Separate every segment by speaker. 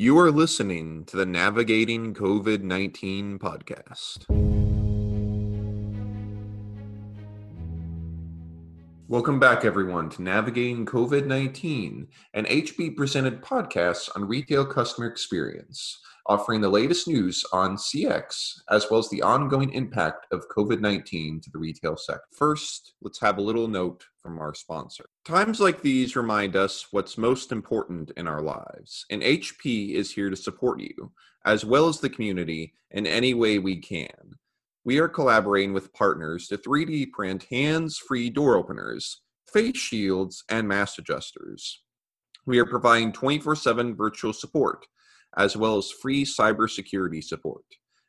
Speaker 1: You are listening to the Navigating COVID 19 podcast. Welcome back, everyone, to Navigating COVID 19, an HP presented podcast on retail customer experience, offering the latest news on CX as well as the ongoing impact of COVID 19 to the retail sector. First, let's have a little note from our sponsor. Times like these remind us what's most important in our lives, and HP is here to support you, as well as the community, in any way we can. We are collaborating with partners to 3D print hands free door openers, face shields, and mask adjusters. We are providing 24 7 virtual support, as well as free cybersecurity support.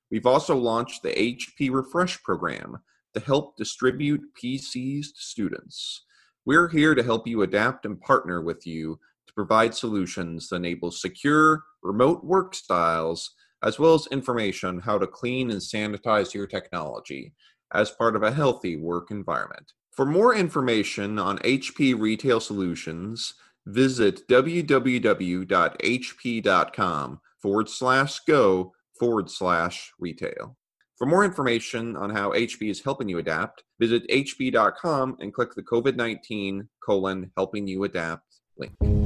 Speaker 1: We've also launched the HP Refresh program to help distribute PCs to students. We're here to help you adapt and partner with you to provide solutions that enable secure, remote work styles, as well as information on how to clean and sanitize your technology as part of a healthy work environment. For more information on HP Retail Solutions, visit www.hp.com forward slash go forward slash retail. For more information on how HP is helping you adapt, visit hp.com and click the COVID 19 colon helping you adapt link.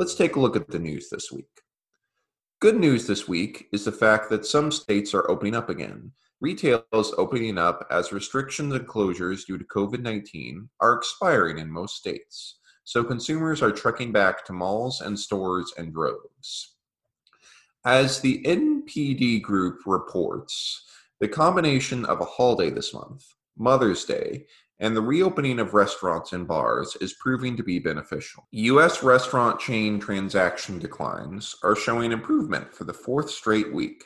Speaker 1: Let's take a look at the news this week. Good news this week is the fact that some states are opening up again. Retail is opening up as restrictions and closures due to COVID 19 are expiring in most states, so consumers are trekking back to malls and stores in droves. As the NPD Group reports, the combination of a holiday this month, Mother's Day, and the reopening of restaurants and bars is proving to be beneficial. U.S. restaurant chain transaction declines are showing improvement for the fourth straight week.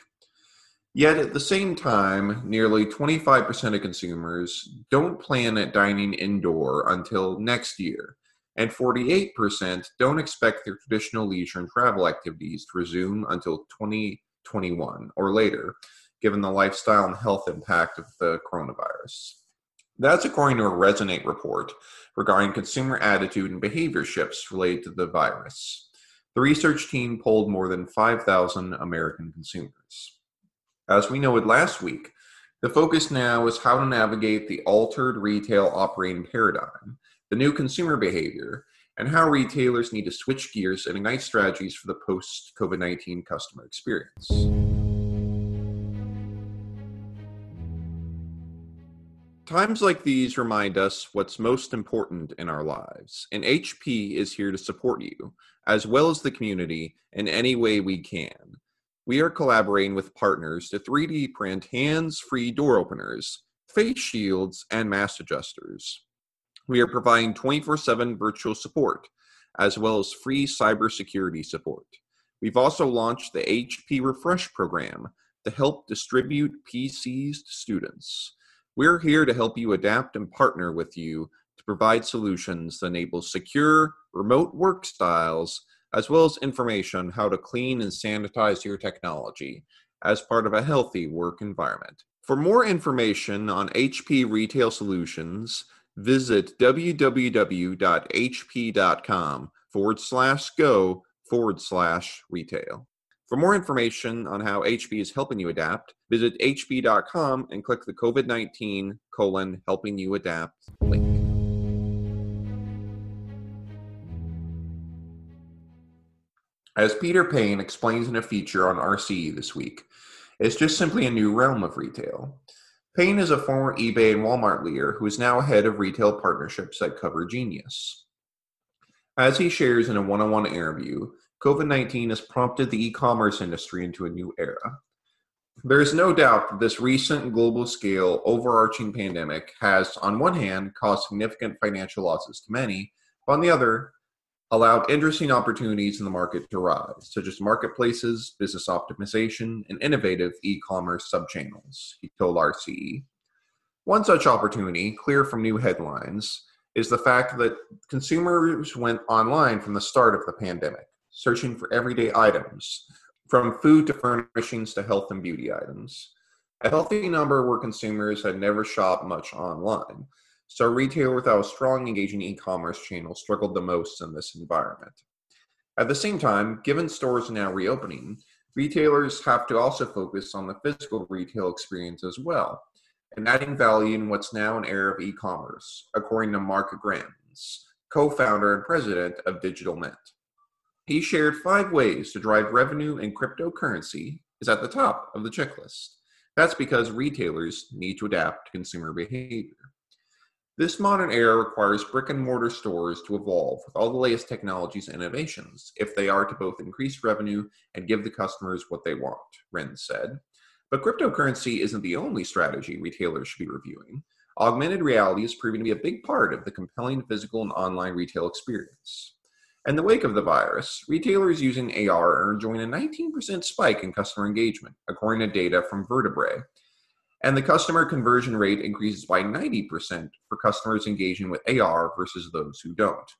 Speaker 1: Yet at the same time, nearly 25% of consumers don't plan at dining indoor until next year, and 48% don't expect their traditional leisure and travel activities to resume until 2021 or later, given the lifestyle and health impact of the coronavirus. That's according to a Resonate report regarding consumer attitude and behavior shifts related to the virus. The research team polled more than 5,000 American consumers. As we noted last week, the focus now is how to navigate the altered retail operating paradigm the new consumer behavior, and how retailers need to switch gears and ignite strategies for the post COVID 19 customer experience. Times like these remind us what's most important in our lives, and HP is here to support you, as well as the community, in any way we can. We are collaborating with partners to 3D print hands free door openers, face shields, and mask adjusters. We are providing 24 7 virtual support, as well as free cybersecurity support. We've also launched the HP Refresh program to help distribute PCs to students. We're here to help you adapt and partner with you to provide solutions that enable secure, remote work styles, as well as information on how to clean and sanitize your technology as part of a healthy work environment. For more information on HP Retail Solutions, visit www.hp.com forward slash go forward slash retail. For more information on how HP is helping you adapt, visit hp.com and click the COVID 19 colon helping you adapt link. As Peter Payne explains in a feature on RCE this week, it's just simply a new realm of retail. Payne is a former eBay and Walmart leader who is now head of retail partnerships at Cover Genius. As he shares in a one on one interview, COVID 19 has prompted the e commerce industry into a new era. There is no doubt that this recent global scale overarching pandemic has, on one hand, caused significant financial losses to many, but on the other, allowed interesting opportunities in the market to rise, such as marketplaces, business optimization, and innovative e commerce subchannels, he told RCE. One such opportunity, clear from new headlines, is the fact that consumers went online from the start of the pandemic, searching for everyday items, from food to furnishings to health and beauty items. A healthy number were consumers had never shopped much online, so a retailer without a strong engaging e-commerce channel struggled the most in this environment. At the same time, given stores now reopening, retailers have to also focus on the physical retail experience as well, and adding value in what's now an era of e-commerce, according to Marc Grens, co-founder and president of Digital Mint. He shared five ways to drive revenue and cryptocurrency is at the top of the checklist. That's because retailers need to adapt to consumer behavior. This modern era requires brick and mortar stores to evolve with all the latest technologies and innovations if they are to both increase revenue and give the customers what they want, Wren said. But cryptocurrency isn't the only strategy retailers should be reviewing. Augmented reality is proving to be a big part of the compelling physical and online retail experience. In the wake of the virus, retailers using AR are enjoying a 19% spike in customer engagement, according to data from Vertebrae. And the customer conversion rate increases by 90% for customers engaging with AR versus those who don't.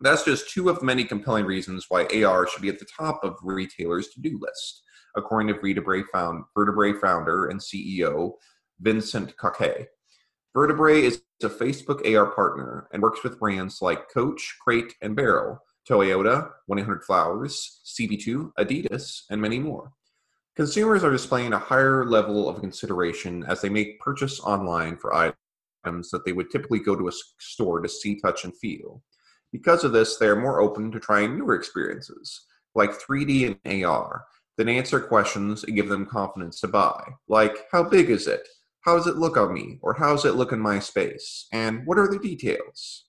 Speaker 1: That's just two of many compelling reasons why AR should be at the top of retailers' to do list, according to Vertebrae, found, Vertebrae founder and CEO Vincent Cacace. Vertebrae is a Facebook AR partner and works with brands like Coach, Crate, and Barrel, Toyota, 1-800 Flowers, CB2, Adidas, and many more. Consumers are displaying a higher level of consideration as they make purchase online for items that they would typically go to a store to see, touch, and feel. Because of this, they are more open to trying newer experiences, like 3D and AR, that answer questions and give them confidence to buy, like how big is it? How does it look on me? Or how does it look in my space? And what are the details?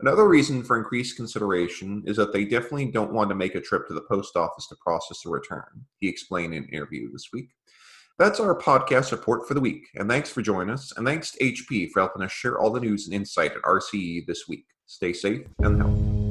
Speaker 1: Another reason for increased consideration is that they definitely don't want to make a trip to the post office to process a return, he explained in an interview this week. That's our podcast report for the week, and thanks for joining us, and thanks to HP for helping us share all the news and insight at RCE this week. Stay safe and healthy.